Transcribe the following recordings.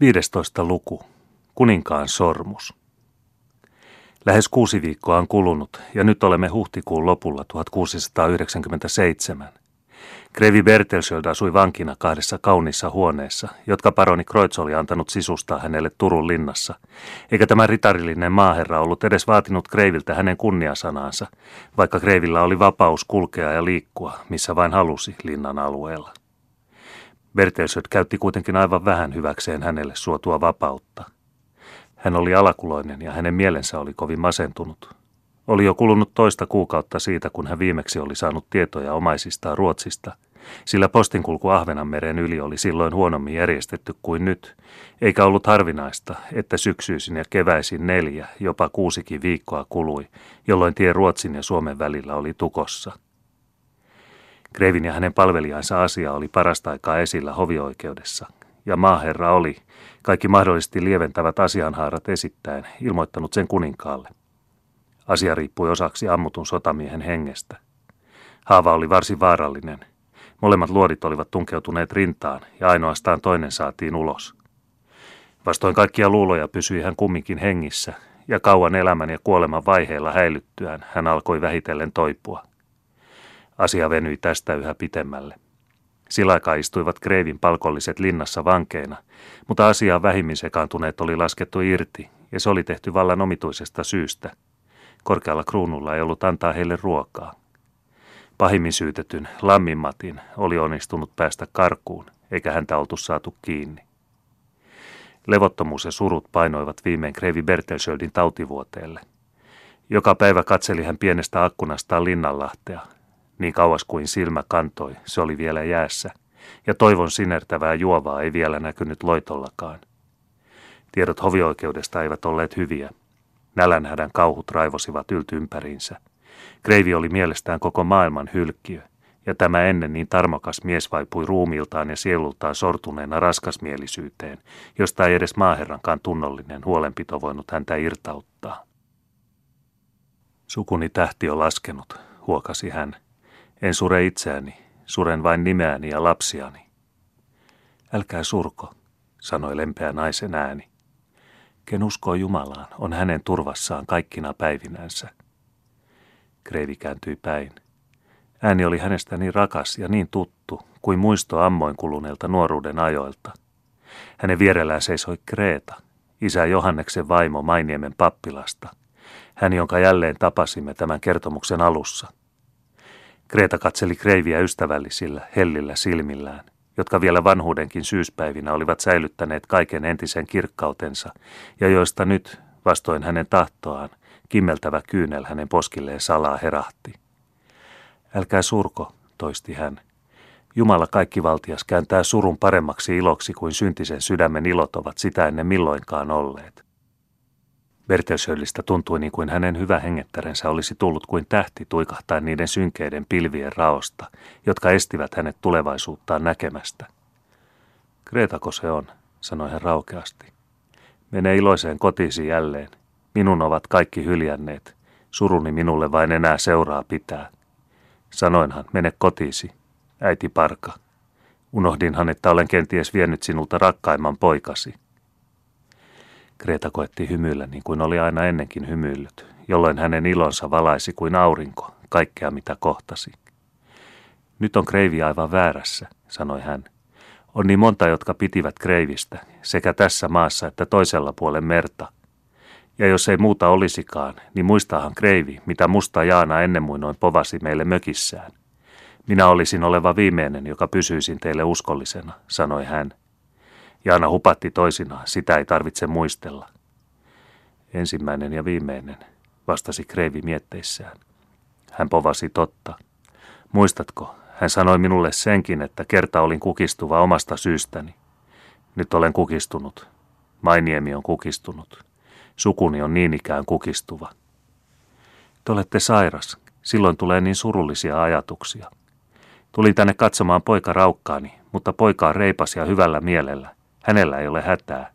15. luku. Kuninkaan sormus. Lähes kuusi viikkoa on kulunut ja nyt olemme huhtikuun lopulla 1697. Grevi Bertelsöld asui vankina kahdessa kauniissa huoneessa, jotka paroni Kreutz oli antanut sisustaa hänelle Turun linnassa, eikä tämä ritarillinen maaherra ollut edes vaatinut Kreiviltä hänen kunniasanaansa, vaikka Kreivillä oli vapaus kulkea ja liikkua, missä vain halusi linnan alueella. Bertelsöt käytti kuitenkin aivan vähän hyväkseen hänelle suotua vapautta. Hän oli alakuloinen ja hänen mielensä oli kovin masentunut. Oli jo kulunut toista kuukautta siitä, kun hän viimeksi oli saanut tietoja omaisistaan Ruotsista, sillä postinkulku Ahvenanmeren yli oli silloin huonommin järjestetty kuin nyt, eikä ollut harvinaista, että syksyisin ja keväisin neljä, jopa kuusikin viikkoa kului, jolloin tie Ruotsin ja Suomen välillä oli tukossa – Grevin ja hänen palvelijansa asia oli parasta aikaa esillä hovioikeudessa, ja maaherra oli, kaikki mahdollisesti lieventävät asianhaarat esittäen, ilmoittanut sen kuninkaalle. Asia riippui osaksi ammutun sotamiehen hengestä. Haava oli varsin vaarallinen. Molemmat luodit olivat tunkeutuneet rintaan ja ainoastaan toinen saatiin ulos. Vastoin kaikkia luuloja pysyi hän kumminkin hengissä, ja kauan elämän ja kuoleman vaiheilla häilyttyään hän alkoi vähitellen toipua. Asia venyi tästä yhä pitemmälle. Sillä aikaa istuivat Kreivin palkolliset linnassa vankeina, mutta asiaan vähimmin sekaantuneet oli laskettu irti, ja se oli tehty vallan omituisesta syystä. Korkealla kruunulla ei ollut antaa heille ruokaa. Pahimmin syytetyn, Lamminmatin, oli onnistunut päästä karkuun, eikä häntä oltu saatu kiinni. Levottomuus ja surut painoivat viimein Kreivi Bertelsöldin tautivuoteelle. Joka päivä katseli hän pienestä akkunastaan Linnanlahtea, niin kauas kuin silmä kantoi, se oli vielä jäässä, ja toivon sinertävää juovaa ei vielä näkynyt loitollakaan. Tiedot hovioikeudesta eivät olleet hyviä. Nälänhädän kauhut raivosivat yltympäriinsä. Kreivi oli mielestään koko maailman hylkkiö, ja tämä ennen niin tarmokas mies vaipui ruumiiltaan ja sielultaan sortuneena raskasmielisyyteen, josta ei edes maaherrankaan tunnollinen huolenpito voinut häntä irtauttaa. Sukuni tähti on laskenut, huokasi hän, en sure itseäni, suren vain nimeäni ja lapsiani. Älkää surko, sanoi lempeä naisen ääni. Ken uskoo Jumalaan, on hänen turvassaan kaikkina päivinänsä. Kreivi kääntyi päin. Ääni oli hänestä niin rakas ja niin tuttu kuin muisto ammoin kuluneelta nuoruuden ajoilta. Hänen vierellään seisoi Kreeta, isä Johanneksen vaimo Mainiemen pappilasta. Hän, jonka jälleen tapasimme tämän kertomuksen alussa – Kreta katseli Kreiviä ystävällisillä, hellillä silmillään, jotka vielä vanhuudenkin syyspäivinä olivat säilyttäneet kaiken entisen kirkkautensa, ja joista nyt, vastoin hänen tahtoaan, kimmeltävä kyynel hänen poskilleen salaa herahti. Älkää surko, toisti hän. Jumala kaikkivaltias kääntää surun paremmaksi iloksi kuin syntisen sydämen ilot ovat sitä ennen milloinkaan olleet. Bertelsöllistä tuntui niin kuin hänen hyvä hengettärensä olisi tullut kuin tähti tuikahtaen niiden synkeiden pilvien raosta, jotka estivät hänet tulevaisuuttaan näkemästä. Kreetako se on, sanoi hän raukeasti. Mene iloiseen kotiisi jälleen. Minun ovat kaikki hyljänneet. Suruni minulle vain enää seuraa pitää. Sanoinhan, mene kotiisi, äiti Parka. Unohdinhan, että olen kenties vienyt sinulta rakkaimman poikasi. Kreta koetti hymyillä niin kuin oli aina ennenkin hymyillyt, jolloin hänen ilonsa valaisi kuin aurinko kaikkea mitä kohtasi. Nyt on Kreivi aivan väärässä, sanoi hän. On niin monta, jotka pitivät Kreivistä, sekä tässä maassa että toisella puolen merta. Ja jos ei muuta olisikaan, niin muistaahan Kreivi, mitä musta Jaana ennen muinoin povasi meille mökissään. Minä olisin oleva viimeinen, joka pysyisin teille uskollisena, sanoi hän. Jaana hupatti toisinaan, sitä ei tarvitse muistella. Ensimmäinen ja viimeinen, vastasi Kreivi mietteissään. Hän povasi totta. Muistatko, hän sanoi minulle senkin, että kerta olin kukistuva omasta syystäni. Nyt olen kukistunut. Mainiemi on kukistunut. Sukuni on niin ikään kukistuva. Te olette sairas. Silloin tulee niin surullisia ajatuksia. Tulin tänne katsomaan poika raukkaani, mutta poika on reipas ja hyvällä mielellä. Hänellä ei ole hätää.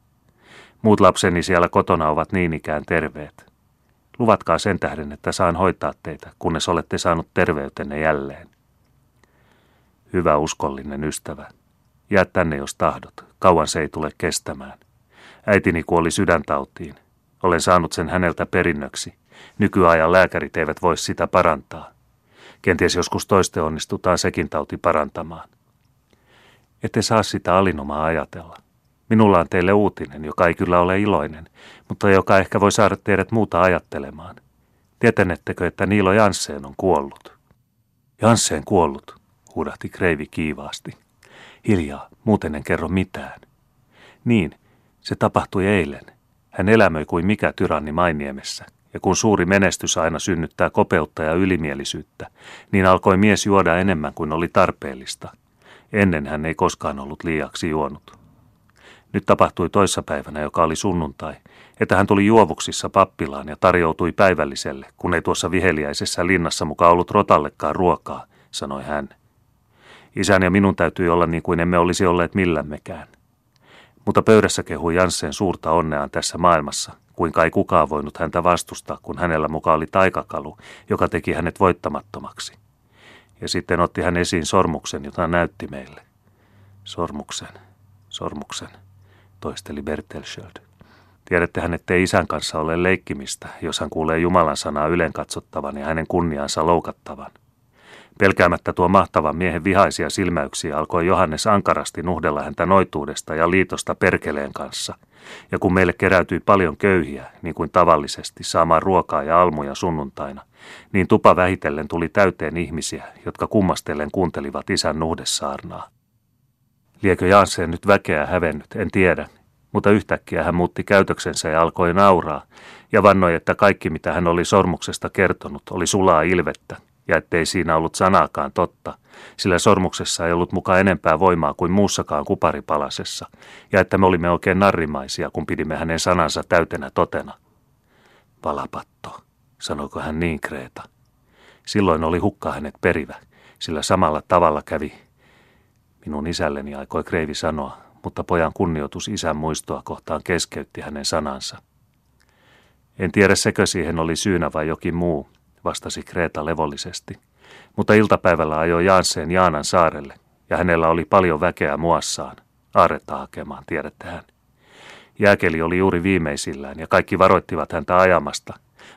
Muut lapseni siellä kotona ovat niin ikään terveet. Luvatkaa sen tähden, että saan hoitaa teitä, kunnes olette saanut terveytenne jälleen. Hyvä uskollinen ystävä. Jää tänne, jos tahdot. Kauan se ei tule kestämään. Äitini kuoli sydäntautiin. Olen saanut sen häneltä perinnöksi. Nykyajan lääkärit eivät voi sitä parantaa. Kenties joskus toiste onnistutaan sekin tauti parantamaan. Ette saa sitä alinomaa ajatella. Minulla on teille uutinen, joka ei kyllä ole iloinen, mutta joka ehkä voi saada teidät muuta ajattelemaan. Tietänettekö, että Niilo Jansseen on kuollut? Jansseen kuollut, huudahti Kreivi kiivaasti. Hiljaa, muuten en kerro mitään. Niin, se tapahtui eilen. Hän elämöi kuin mikä tyranni Mainiemessä, ja kun suuri menestys aina synnyttää kopeutta ja ylimielisyyttä, niin alkoi mies juoda enemmän kuin oli tarpeellista. Ennen hän ei koskaan ollut liiaksi juonut. Nyt tapahtui toissapäivänä, joka oli sunnuntai, että hän tuli juovuksissa pappilaan ja tarjoutui päivälliselle, kun ei tuossa viheliäisessä linnassa mukaan ollut rotallekaan ruokaa, sanoi hän. Isän ja minun täytyy olla niin kuin emme olisi olleet millämmekään. Mutta pöydässä kehui Janssen suurta onneaan tässä maailmassa, kuinka ei kukaan voinut häntä vastustaa, kun hänellä mukaan oli taikakalu, joka teki hänet voittamattomaksi. Ja sitten otti hän esiin sormuksen, jota näytti meille. Sormuksen, sormuksen, toisteli Bertelsköld. Tiedättehän, ettei isän kanssa ole leikkimistä, jos hän kuulee Jumalan sanaa ylen katsottavan ja hänen kunniansa loukattavan. Pelkäämättä tuo mahtavan miehen vihaisia silmäyksiä alkoi Johannes ankarasti nuhdella häntä noituudesta ja liitosta perkeleen kanssa. Ja kun meille keräytyi paljon köyhiä, niin kuin tavallisesti, saamaan ruokaa ja almuja sunnuntaina, niin tupa vähitellen tuli täyteen ihmisiä, jotka kummastellen kuuntelivat isän nuhdessaarnaa. Liekö Jansseen nyt väkeä hävennyt, en tiedä, mutta yhtäkkiä hän muutti käytöksensä ja alkoi nauraa, ja vannoi, että kaikki mitä hän oli sormuksesta kertonut oli sulaa ilvettä, ja ettei siinä ollut sanaakaan totta, sillä sormuksessa ei ollut mukaan enempää voimaa kuin muussakaan kuparipalasessa, ja että me olimme oikein narrimaisia, kun pidimme hänen sanansa täytenä totena. Valapatto, sanoiko hän niin Kreeta. Silloin oli hukka hänet perivä, sillä samalla tavalla kävi. Minun isälleni aikoi Kreivi sanoa, mutta pojan kunnioitus isän muistoa kohtaan keskeytti hänen sanansa. En tiedä sekö siihen oli syynä vai jokin muu, vastasi Kreta levollisesti. Mutta iltapäivällä ajoi Jaanseen Jaanan saarelle, ja hänellä oli paljon väkeä muassaan. Aaretta hakemaan, tiedätte hän. Jääkeli oli juuri viimeisillään, ja kaikki varoittivat häntä ajamasta,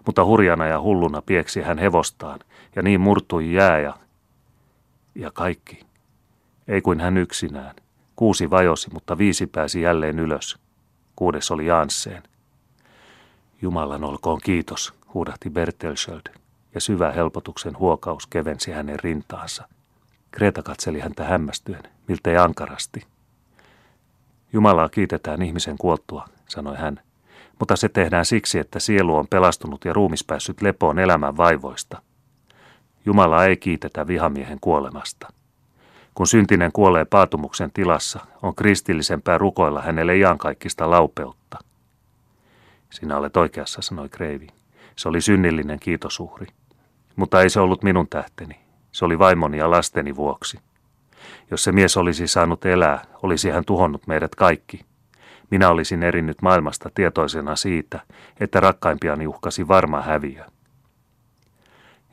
mutta hurjana ja hulluna pieksi hän hevostaan, ja niin murtui jää ja... Ja kaikki. Ei kuin hän yksinään. Kuusi vajosi, mutta viisi pääsi jälleen ylös. Kuudes oli Jansseen. Jumalan olkoon kiitos, huudahti Bertelsköld, ja syvä helpotuksen huokaus kevensi hänen rintaansa. Kreta katseli häntä hämmästyen, miltei ankarasti. Jumalaa kiitetään ihmisen kuoltua, sanoi hän, mutta se tehdään siksi, että sielu on pelastunut ja ruumis päässyt lepoon elämän vaivoista. Jumalaa ei kiitetä vihamiehen kuolemasta. Kun syntinen kuolee paatumuksen tilassa, on kristillisempää rukoilla hänelle iankaikkista laupeutta. Sinä olet oikeassa, sanoi Kreivi. Se oli synnillinen kiitosuhri. Mutta ei se ollut minun tähteni. Se oli vaimoni ja lasteni vuoksi. Jos se mies olisi saanut elää, olisi hän tuhonnut meidät kaikki. Minä olisin erinnyt maailmasta tietoisena siitä, että rakkaimpiani uhkasi varma häviö.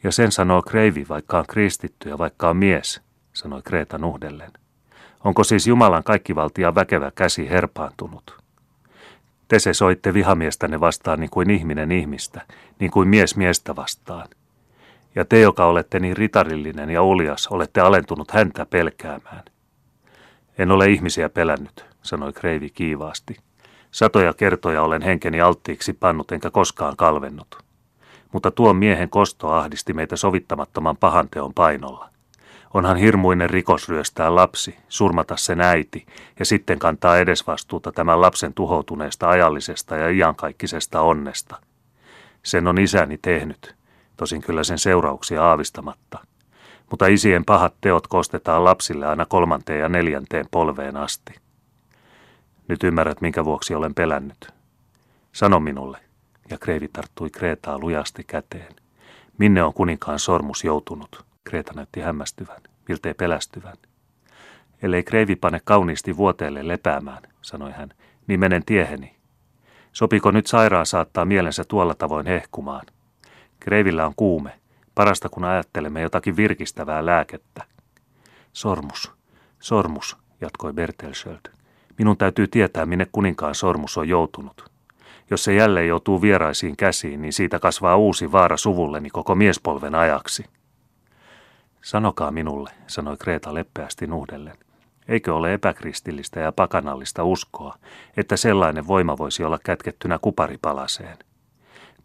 Ja sen sanoo Kreivi, vaikka on kristitty ja vaikka on mies, sanoi Kreeta nuhdellen. Onko siis Jumalan kaikkivaltia väkevä käsi herpaantunut? Te se soitte vihamiestänne vastaan niin kuin ihminen ihmistä, niin kuin mies miestä vastaan. Ja te, joka olette niin ritarillinen ja uljas, olette alentunut häntä pelkäämään. En ole ihmisiä pelännyt, sanoi Kreivi kiivaasti. Satoja kertoja olen henkeni alttiiksi pannut enkä koskaan kalvennut. Mutta tuo miehen kosto ahdisti meitä sovittamattoman pahanteon painolla. Onhan hirmuinen rikos ryöstää lapsi, surmata sen äiti ja sitten kantaa edesvastuuta tämän lapsen tuhoutuneesta ajallisesta ja iankaikkisesta onnesta. Sen on isäni tehnyt, tosin kyllä sen seurauksia aavistamatta. Mutta isien pahat teot kostetaan lapsille aina kolmanteen ja neljänteen polveen asti. Nyt ymmärrät, minkä vuoksi olen pelännyt. Sano minulle, ja Kreivi tarttui Kreetaa lujasti käteen. Minne on kuninkaan sormus joutunut? Kreta näytti hämmästyvän, miltei pelästyvän. Ellei Kreivi pane kauniisti vuoteelle lepäämään, sanoi hän, niin menen tieheni. Sopiko nyt sairaan saattaa mielensä tuolla tavoin hehkumaan? Kreivillä on kuume, parasta kun ajattelemme jotakin virkistävää lääkettä. Sormus, sormus, jatkoi Bertelsköld. Minun täytyy tietää, minne kuninkaan sormus on joutunut. Jos se jälleen joutuu vieraisiin käsiin, niin siitä kasvaa uusi vaara suvulleni koko miespolven ajaksi. Sanokaa minulle, sanoi Kreeta leppeästi nuhdellen. Eikö ole epäkristillistä ja pakanallista uskoa, että sellainen voima voisi olla kätkettynä kuparipalaseen?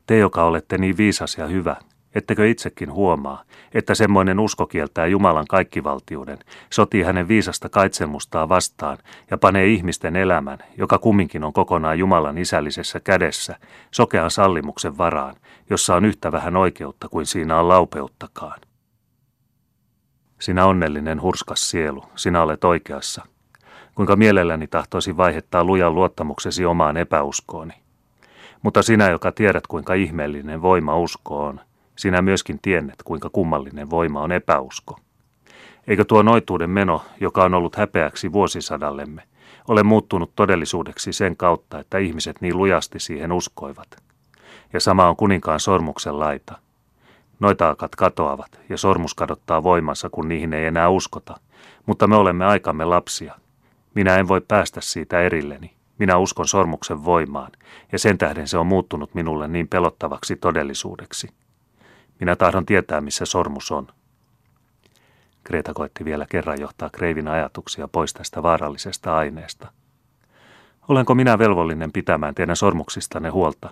Te, joka olette niin viisas ja hyvä, ettekö itsekin huomaa, että semmoinen usko kieltää Jumalan kaikkivaltiuden, sotii hänen viisasta kaitsemustaa vastaan ja panee ihmisten elämän, joka kumminkin on kokonaan Jumalan isällisessä kädessä, sokean sallimuksen varaan, jossa on yhtä vähän oikeutta kuin siinä on laupeuttakaan. Sinä onnellinen hurskas sielu, sinä olet oikeassa. Kuinka mielelläni tahtoisin vaihettaa lujan luottamuksesi omaan epäuskooni. Mutta sinä, joka tiedät kuinka ihmeellinen voima usko on, sinä myöskin tiennet kuinka kummallinen voima on epäusko. Eikö tuo noituuden meno, joka on ollut häpeäksi vuosisadallemme, ole muuttunut todellisuudeksi sen kautta, että ihmiset niin lujasti siihen uskoivat? Ja sama on kuninkaan sormuksen laita – Noitaakat katoavat ja sormus kadottaa voimansa, kun niihin ei enää uskota. Mutta me olemme aikamme lapsia. Minä en voi päästä siitä erilleni. Minä uskon sormuksen voimaan, ja sen tähden se on muuttunut minulle niin pelottavaksi todellisuudeksi. Minä tahdon tietää, missä sormus on. Kreta koitti vielä kerran johtaa Kreivin ajatuksia pois tästä vaarallisesta aineesta. Olenko minä velvollinen pitämään teidän sormuksistanne huolta,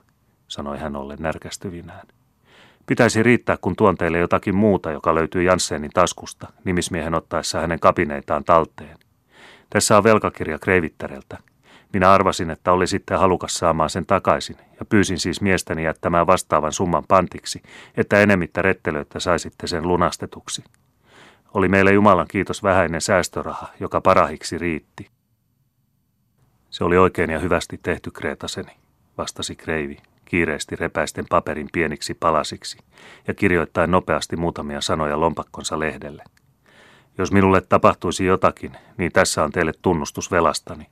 sanoi hän ollen närkästyvinään. Pitäisi riittää, kun tuon teille jotakin muuta, joka löytyy Janssenin taskusta, nimismiehen ottaessa hänen kapineitaan talteen. Tässä on velkakirja Kreivittäreltä. Minä arvasin, että oli sitten halukas saamaan sen takaisin, ja pyysin siis miestäni jättämään vastaavan summan pantiksi, että enemmittä rettelöitä saisitte sen lunastetuksi. Oli meille Jumalan kiitos vähäinen säästöraha, joka parahiksi riitti. Se oli oikein ja hyvästi tehty, Kreetaseni, vastasi Kreivi, kiireesti repäisten paperin pieniksi palasiksi ja kirjoittain nopeasti muutamia sanoja lompakkonsa lehdelle. Jos minulle tapahtuisi jotakin, niin tässä on teille tunnustus velastani.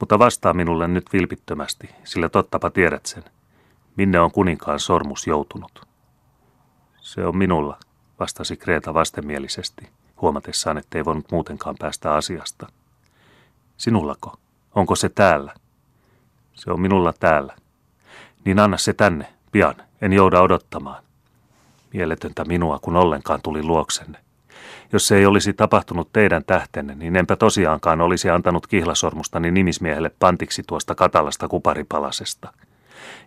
Mutta vastaa minulle nyt vilpittömästi, sillä tottapa tiedät sen. Minne on kuninkaan sormus joutunut? Se on minulla, vastasi Kreeta vastenmielisesti, huomatessaan, ettei voinut muutenkaan päästä asiasta. Sinullako? Onko se täällä? Se on minulla täällä, niin anna se tänne, pian, en jouda odottamaan. Mieletöntä minua, kun ollenkaan tuli luoksenne. Jos se ei olisi tapahtunut teidän tähtenne, niin enpä tosiaankaan olisi antanut kihlasormustani nimismiehelle pantiksi tuosta katalasta kuparipalasesta.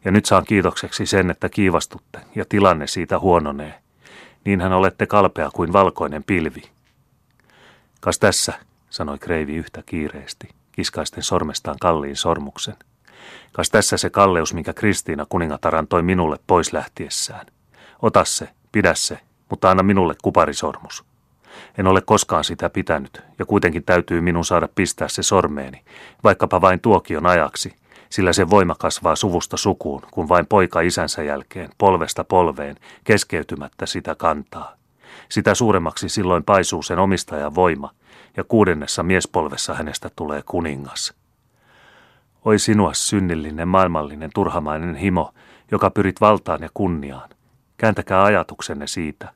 Ja nyt saan kiitokseksi sen, että kiivastutte, ja tilanne siitä huononee. Niinhän olette kalpea kuin valkoinen pilvi. Kas tässä, sanoi Kreivi yhtä kiireesti, kiskaisten sormestaan kalliin sormuksen – Kas tässä se kalleus, minkä Kristiina kuningatar antoi minulle pois lähtiessään. Ota se, pidä se, mutta anna minulle kuparisormus. En ole koskaan sitä pitänyt, ja kuitenkin täytyy minun saada pistää se sormeeni, vaikkapa vain tuokion ajaksi, sillä se voima kasvaa suvusta sukuun, kun vain poika isänsä jälkeen, polvesta polveen, keskeytymättä sitä kantaa. Sitä suuremmaksi silloin paisuu sen omistajan voima, ja kuudennessa miespolvessa hänestä tulee kuningas. Oi sinua synnillinen, maailmallinen, turhamainen himo, joka pyrit valtaan ja kunniaan. Kääntäkää ajatuksenne siitä.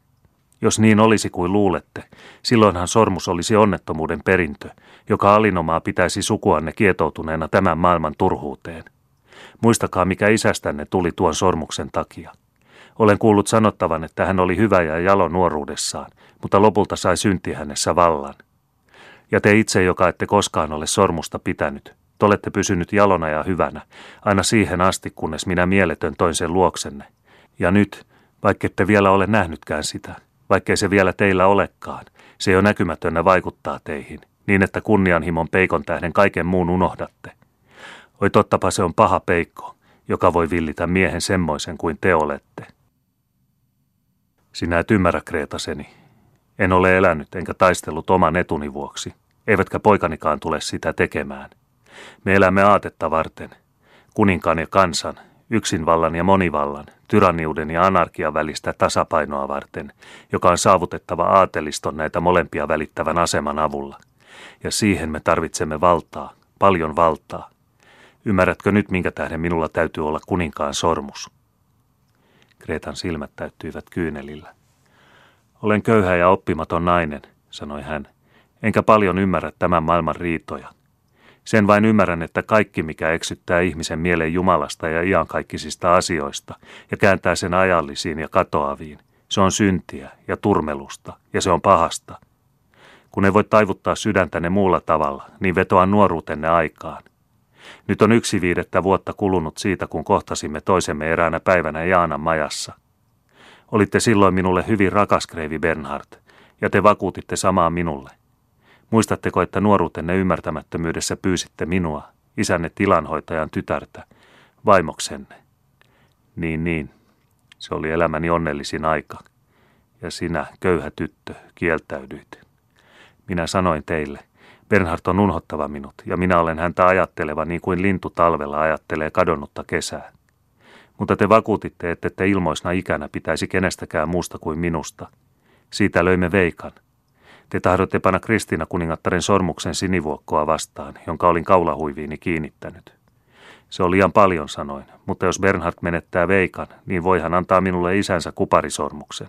Jos niin olisi kuin luulette, silloinhan sormus olisi onnettomuuden perintö, joka alinomaa pitäisi sukuanne kietoutuneena tämän maailman turhuuteen. Muistakaa, mikä isästänne tuli tuon sormuksen takia. Olen kuullut sanottavan, että hän oli hyvä ja jalo nuoruudessaan, mutta lopulta sai synti hänessä vallan. Ja te itse, joka ette koskaan ole sormusta pitänyt, te olette pysynyt jalona ja hyvänä, aina siihen asti, kunnes minä mieletön toin sen luoksenne. Ja nyt, vaikkette vielä ole nähnytkään sitä, vaikkei se vielä teillä olekaan, se jo näkymätönä vaikuttaa teihin, niin että kunnianhimon peikon tähden kaiken muun unohdatte. Oi tottapa se on paha peikko, joka voi villitä miehen semmoisen kuin te olette. Sinä et ymmärrä, Kreetaseni. En ole elänyt enkä taistellut oman etuni vuoksi, eivätkä poikanikaan tule sitä tekemään – me elämme aatetta varten, kuninkaan ja kansan, yksinvallan ja monivallan, tyranniuden ja anarkian välistä tasapainoa varten, joka on saavutettava aateliston näitä molempia välittävän aseman avulla. Ja siihen me tarvitsemme valtaa, paljon valtaa. Ymmärrätkö nyt, minkä tähden minulla täytyy olla kuninkaan sormus? Kreetan silmät täyttyivät kyynelillä. Olen köyhä ja oppimaton nainen, sanoi hän, enkä paljon ymmärrä tämän maailman riitoja. Sen vain ymmärrän, että kaikki, mikä eksyttää ihmisen mielen Jumalasta ja iankaikkisista asioista ja kääntää sen ajallisiin ja katoaviin, se on syntiä ja turmelusta ja se on pahasta. Kun ei voi taivuttaa sydäntänne muulla tavalla, niin vetoa nuoruutenne aikaan. Nyt on yksi viidettä vuotta kulunut siitä, kun kohtasimme toisemme eräänä päivänä Jaanan majassa. Olitte silloin minulle hyvin rakas, Kreivi Bernhard, ja te vakuutitte samaa minulle. Muistatteko, että nuoruutenne ymmärtämättömyydessä pyysitte minua, isänne tilanhoitajan tytärtä, vaimoksenne? Niin, niin. Se oli elämäni onnellisin aika. Ja sinä, köyhä tyttö, kieltäydyit. Minä sanoin teille, Bernhard on unhottava minut, ja minä olen häntä ajatteleva niin kuin lintu talvella ajattelee kadonnutta kesää. Mutta te vakuutitte, että te ilmoisna ikänä pitäisi kenestäkään muusta kuin minusta. Siitä löimme veikan – te tahdotte panna Kristiina kuningattaren sormuksen sinivuokkoa vastaan, jonka olin kaulahuiviini kiinnittänyt. Se on liian paljon, sanoin, mutta jos Bernhard menettää veikan, niin voi hän antaa minulle isänsä kuparisormuksen.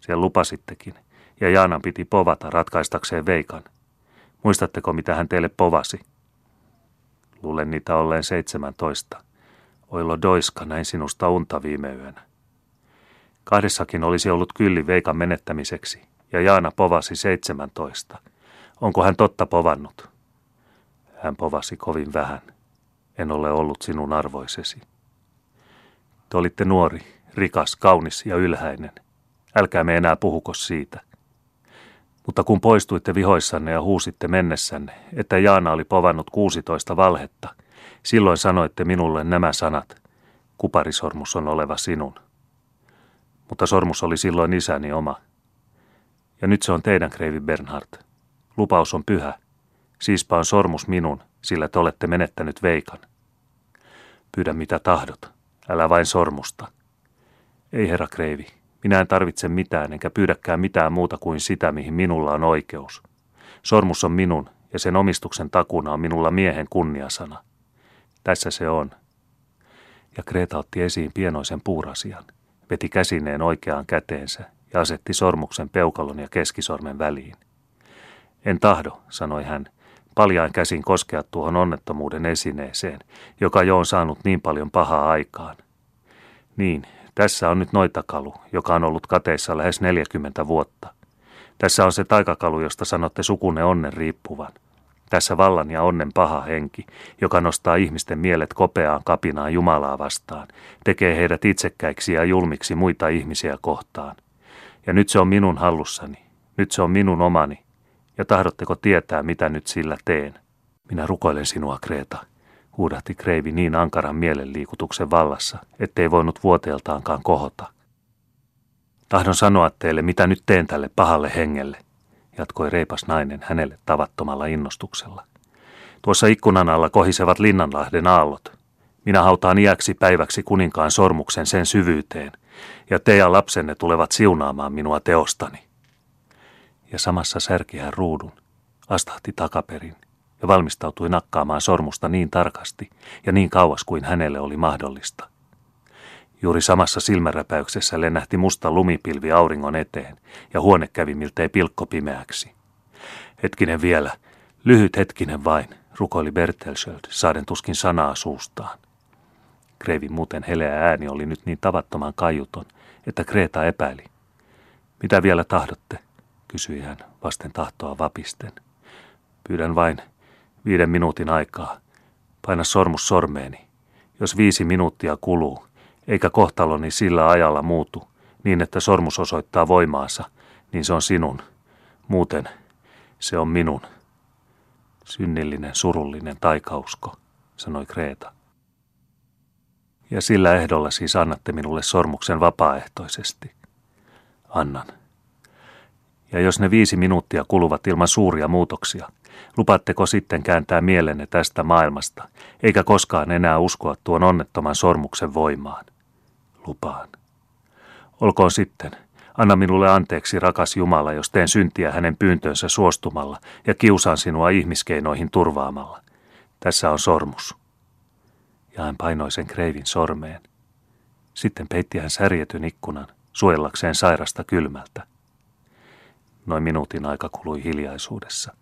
Sen lupasittekin, ja Jaanan piti povata ratkaistakseen veikan. Muistatteko, mitä hän teille povasi? Luulen niitä olleen seitsemäntoista. Oilo doiska näin sinusta unta viime yönä. Kahdessakin olisi ollut kylli veikan menettämiseksi, ja Jaana povasi 17. Onko hän totta povannut? Hän povasi kovin vähän. En ole ollut sinun arvoisesi. Te olitte nuori, rikas, kaunis ja ylhäinen. Älkää me enää puhuko siitä. Mutta kun poistuitte vihoissanne ja huusitte mennessänne, että Jaana oli povannut 16 valhetta, silloin sanoitte minulle nämä sanat. Kuparisormus on oleva sinun. Mutta sormus oli silloin isäni oma – ja nyt se on teidän, Kreivi Bernhard. Lupaus on pyhä. Siispa on sormus minun, sillä te olette menettänyt veikan. Pyydä mitä tahdot, älä vain sormusta. Ei herra Kreivi, minä en tarvitse mitään enkä pyydäkään mitään muuta kuin sitä, mihin minulla on oikeus. Sormus on minun ja sen omistuksen takuna on minulla miehen kunniasana. Tässä se on. Ja Kreta otti esiin pienoisen puurasian, veti käsineen oikeaan käteensä ja asetti sormuksen peukalon ja keskisormen väliin. En tahdo, sanoi hän, paljain käsin koskea tuohon onnettomuuden esineeseen, joka jo on saanut niin paljon pahaa aikaan. Niin, tässä on nyt noitakalu, joka on ollut kateissa lähes 40 vuotta. Tässä on se taikakalu, josta sanotte sukunne onnen riippuvan. Tässä vallan ja onnen paha henki, joka nostaa ihmisten mielet kopeaan kapinaan Jumalaa vastaan, tekee heidät itsekkäiksi ja julmiksi muita ihmisiä kohtaan. Ja nyt se on minun hallussani. Nyt se on minun omani. Ja tahdotteko tietää, mitä nyt sillä teen? Minä rukoilen sinua, Kreta, huudahti Kreivi niin ankaran mielenliikutuksen vallassa, ettei voinut vuoteeltaankaan kohota. Tahdon sanoa teille, mitä nyt teen tälle pahalle hengelle, jatkoi reipas nainen hänelle tavattomalla innostuksella. Tuossa ikkunan alla kohisevat Linnanlahden aallot. Minä hautaan iäksi päiväksi kuninkaan sormuksen sen syvyyteen, ja te ja lapsenne tulevat siunaamaan minua teostani. Ja samassa särki hän ruudun, astahti takaperin ja valmistautui nakkaamaan sormusta niin tarkasti ja niin kauas kuin hänelle oli mahdollista. Juuri samassa silmäräpäyksessä lennähti musta lumipilvi auringon eteen ja huone kävi miltei pilkkopimeäksi. Hetkinen vielä, lyhyt hetkinen vain, rukoili Bertelsöld, saaden tuskin sanaa suustaan. Kreivin muuten heleä ääni oli nyt niin tavattoman kaiuton, että Kreta epäili. Mitä vielä tahdotte? kysyi hän vasten tahtoa vapisten. Pyydän vain viiden minuutin aikaa. Paina sormus sormeeni. Jos viisi minuuttia kuluu, eikä kohtaloni sillä ajalla muutu, niin että sormus osoittaa voimaansa, niin se on sinun. Muuten se on minun. Synnillinen, surullinen taikausko, sanoi Kreeta. Ja sillä ehdolla siis annatte minulle sormuksen vapaaehtoisesti. Annan. Ja jos ne viisi minuuttia kuluvat ilman suuria muutoksia, lupatteko sitten kääntää mielenne tästä maailmasta, eikä koskaan enää uskoa tuon onnettoman sormuksen voimaan? Lupaan. Olkoon sitten. Anna minulle anteeksi, rakas Jumala, jos teen syntiä hänen pyyntöönsä suostumalla ja kiusaan sinua ihmiskeinoihin turvaamalla. Tässä on sormus ja hän painoi sen kreivin sormeen. Sitten peitti hän särjetyn ikkunan, suojellakseen sairasta kylmältä. Noin minuutin aika kului hiljaisuudessa.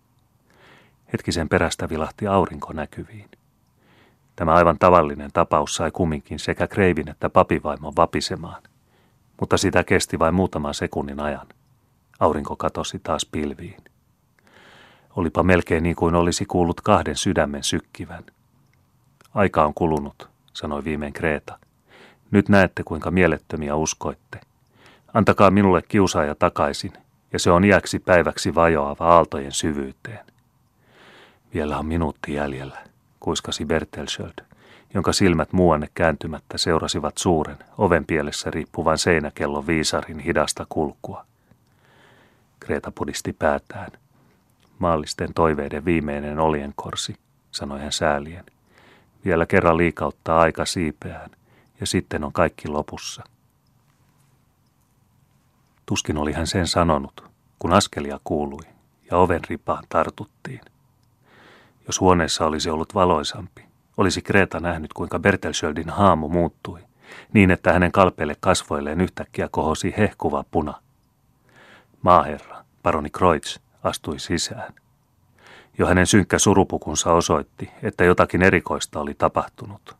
Hetkisen perästä vilahti aurinko näkyviin. Tämä aivan tavallinen tapaus sai kumminkin sekä kreivin että papivaimon vapisemaan, mutta sitä kesti vain muutaman sekunnin ajan. Aurinko katosi taas pilviin. Olipa melkein niin kuin olisi kuullut kahden sydämen sykkivän. Aika on kulunut, sanoi viimein Kreeta. Nyt näette, kuinka mielettömiä uskoitte. Antakaa minulle kiusaaja takaisin, ja se on iäksi päiväksi vajoava aaltojen syvyyteen. Vielä on minuutti jäljellä, kuiskasi Bertelsköld, jonka silmät muuanne kääntymättä seurasivat suuren, oven pielessä riippuvan seinäkellon viisarin hidasta kulkua. Kreta pudisti päätään. Maallisten toiveiden viimeinen olienkorsi, sanoi hän säälien. Vielä kerran liikauttaa aika siipeään, ja sitten on kaikki lopussa. Tuskin oli hän sen sanonut, kun askelia kuului ja oven ripaan tartuttiin. Jos huoneessa olisi ollut valoisampi, olisi Kreta nähnyt, kuinka Bertelschöldin haamu muuttui, niin että hänen kalpeille kasvoilleen yhtäkkiä kohosi hehkuva puna. Maaherra, paroni Kreutz, astui sisään. Jo hänen synkkä surupukunsa osoitti, että jotakin erikoista oli tapahtunut.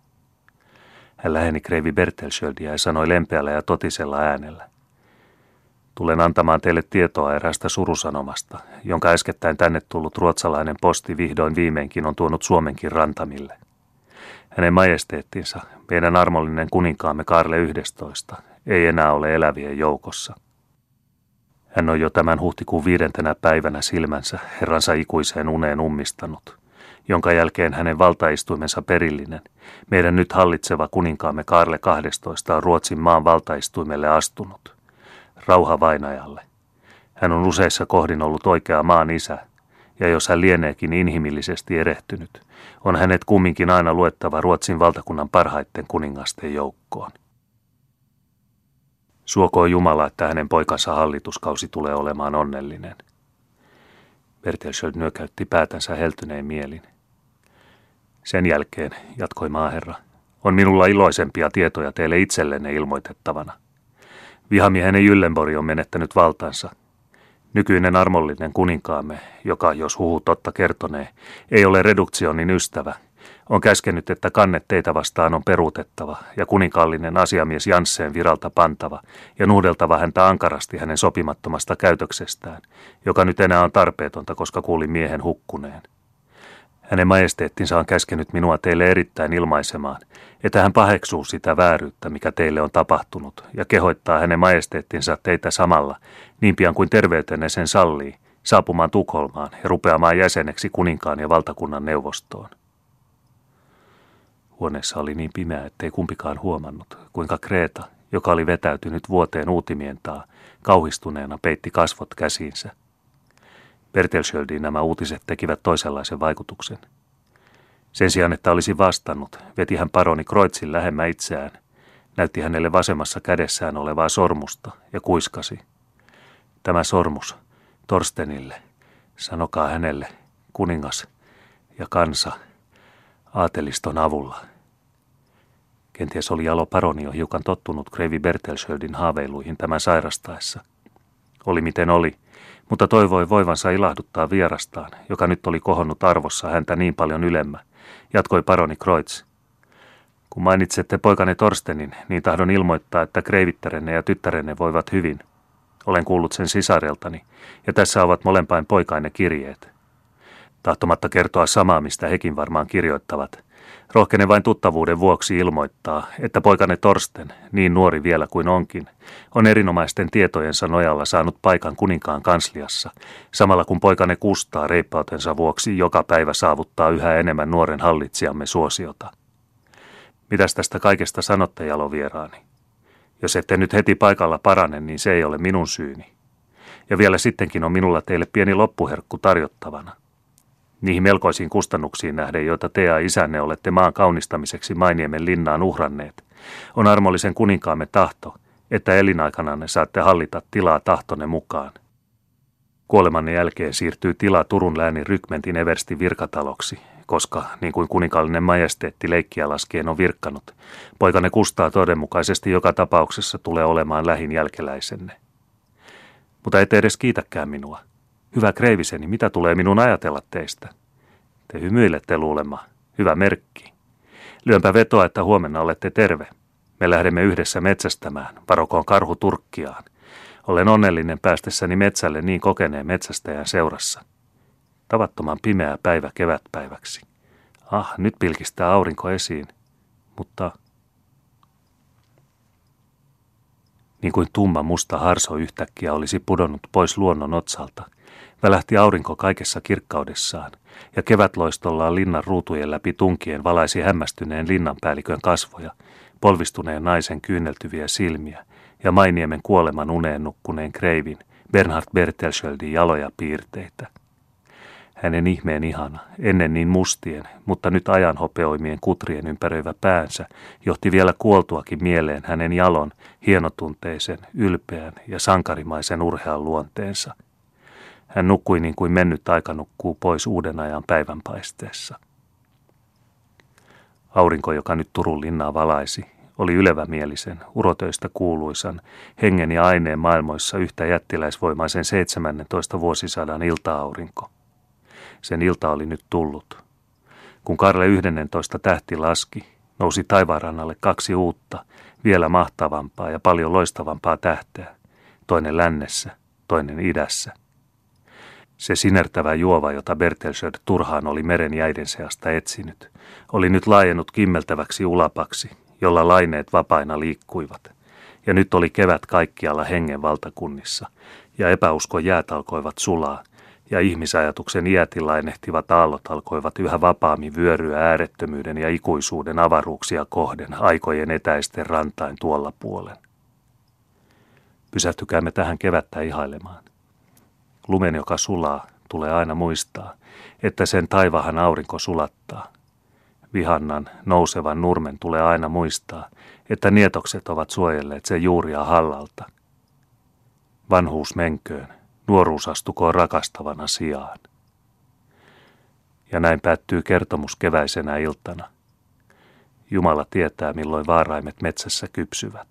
Hän läheni Kreivi Bertelschöldiä ja sanoi lempeällä ja totisella äänellä. Tulen antamaan teille tietoa eräästä surusanomasta, jonka äskettäin tänne tullut ruotsalainen posti vihdoin viimeinkin on tuonut Suomenkin rantamille. Hänen majesteettinsa, meidän armollinen kuninkaamme Karle 11, ei enää ole elävien joukossa. Hän on jo tämän huhtikuun viidentenä päivänä silmänsä herransa ikuiseen uneen ummistanut, jonka jälkeen hänen valtaistuimensa perillinen, meidän nyt hallitseva kuninkaamme Karle 12 on Ruotsin maan valtaistuimelle astunut. Rauha vainajalle. Hän on useissa kohdin ollut oikea maan isä, ja jos hän lieneekin inhimillisesti erehtynyt, on hänet kumminkin aina luettava Ruotsin valtakunnan parhaiten kuningasten joukkoon. Suokoon Jumala, että hänen poikansa hallituskausi tulee olemaan onnellinen. Bertelsköld nyökäytti päätänsä heltyneen mielin. Sen jälkeen, jatkoi maaherra, on minulla iloisempia tietoja teille itsellenne ilmoitettavana. Vihamieheni Jyllenborg on menettänyt valtansa. Nykyinen armollinen kuninkaamme, joka, jos huhu totta kertonee, ei ole reduktionin ystävä, on käskenyt, että kannet teitä vastaan on peruutettava ja kuninkaallinen asiamies Jansseen viralta pantava ja nuhdeltava häntä ankarasti hänen sopimattomasta käytöksestään, joka nyt enää on tarpeetonta, koska kuulin miehen hukkuneen. Hänen majesteettinsa on käskenyt minua teille erittäin ilmaisemaan, että hän paheksuu sitä vääryyttä, mikä teille on tapahtunut, ja kehoittaa hänen majesteettinsa teitä samalla, niin pian kuin terveytenne sen sallii, saapumaan Tukholmaan ja rupeamaan jäseneksi kuninkaan ja valtakunnan neuvostoon. Huoneessa oli niin pimeä, ettei kumpikaan huomannut, kuinka Kreeta, joka oli vetäytynyt vuoteen uutimien taa, kauhistuneena peitti kasvot käsiinsä. Bertelschöldiin nämä uutiset tekivät toisenlaisen vaikutuksen. Sen sijaan, että olisi vastannut, veti hän paroni Kreutzin lähemmä itseään, näytti hänelle vasemmassa kädessään olevaa sormusta ja kuiskasi. Tämä sormus, Torstenille, sanokaa hänelle, kuningas ja kansa, aateliston avulla. Kenties oli Jalo Paronio hiukan tottunut Kreivi Bertelschöldin haaveiluihin tämän sairastaessa. Oli miten oli, mutta toivoi voivansa ilahduttaa vierastaan, joka nyt oli kohonnut arvossa häntä niin paljon ylemmä, jatkoi paroni Kreutz. Kun mainitsette poikani Torstenin, niin tahdon ilmoittaa, että kreivittarenne ja tyttärenne voivat hyvin. Olen kuullut sen sisareltani, ja tässä ovat molempain poikaine kirjeet. Tahtomatta kertoa samaa, mistä hekin varmaan kirjoittavat, Rohkenen vain tuttavuuden vuoksi ilmoittaa, että poikane Torsten, niin nuori vielä kuin onkin, on erinomaisten tietojensa nojalla saanut paikan kuninkaan kansliassa, samalla kun poikane kustaa reippautensa vuoksi joka päivä saavuttaa yhä enemmän nuoren hallitsijamme suosiota. Mitäs tästä kaikesta sanotte, jalovieraani? Jos ette nyt heti paikalla parane, niin se ei ole minun syyni. Ja vielä sittenkin on minulla teille pieni loppuherkku tarjottavana niihin melkoisiin kustannuksiin nähden, joita te ja isänne olette maan kaunistamiseksi Mainiemen linnaan uhranneet, on armollisen kuninkaamme tahto, että elinaikananne saatte hallita tilaa tahtonne mukaan. Kuolemanne jälkeen siirtyy tila Turun läänin rykmentin eversti virkataloksi, koska, niin kuin kuninkaallinen majesteetti leikkiä laskien on virkkanut, poikanne kustaa todenmukaisesti joka tapauksessa tulee olemaan lähin jälkeläisenne. Mutta ette edes kiitäkään minua – Hyvä kreiviseni, mitä tulee minun ajatella teistä? Te hymyilette luulemma. Hyvä merkki. Lyönpä vetoa, että huomenna olette terve. Me lähdemme yhdessä metsästämään, varokoon karhu turkkiaan. Olen onnellinen päästessäni metsälle niin kokeneen metsästäjän seurassa. Tavattoman pimeä päivä kevätpäiväksi. Ah, nyt pilkistää aurinko esiin. Mutta niin kuin tumma musta harso yhtäkkiä olisi pudonnut pois luonnon otsalta. Välähti aurinko kaikessa kirkkaudessaan, ja kevätloistollaan linnan ruutujen läpi tunkien valaisi hämmästyneen linnanpäällikön kasvoja, polvistuneen naisen kyyneltyviä silmiä ja Mainiemen kuoleman uneen nukkuneen kreivin, Bernhard Bertelschöldin jaloja piirteitä. Hänen ihmeen ihana, ennen niin mustien, mutta nyt ajanhopeoimien kutrien ympäröivä päänsä, johti vielä kuoltuakin mieleen hänen jalon, hienotunteisen, ylpeän ja sankarimaisen urhean luonteensa. Hän nukkui niin kuin mennyt aika nukkuu pois uuden ajan päivänpaisteessa. Aurinko, joka nyt Turun linnaa valaisi, oli ylevämielisen, urotöistä kuuluisan, hengen ja aineen maailmoissa yhtä jättiläisvoimaisen 17 vuosisadan ilta-aurinko. Sen ilta oli nyt tullut. Kun Karle 11 tähti laski, nousi taivaanrannalle kaksi uutta, vielä mahtavampaa ja paljon loistavampaa tähteä, toinen lännessä, toinen idässä. Se sinertävä juova, jota Bertelsöd turhaan oli meren jäiden seasta etsinyt, oli nyt laajennut kimmeltäväksi ulapaksi, jolla laineet vapaina liikkuivat. Ja nyt oli kevät kaikkialla hengen valtakunnissa, ja epäuskon jäät alkoivat sulaa, ja ihmisajatuksen iätilainehtivat aallot alkoivat yhä vapaammin vyöryä äärettömyyden ja ikuisuuden avaruuksia kohden aikojen etäisten rantain tuolla puolen. Pysähtykäämme tähän kevättä ihailemaan. Lumen, joka sulaa, tulee aina muistaa, että sen taivahan aurinko sulattaa. Vihannan, nousevan nurmen tulee aina muistaa, että nietokset ovat suojelleet sen juuria hallalta. Vanhuus menköön, nuoruus astukoon rakastavana sijaan. Ja näin päättyy kertomus keväisenä iltana. Jumala tietää, milloin vaaraimet metsässä kypsyvät.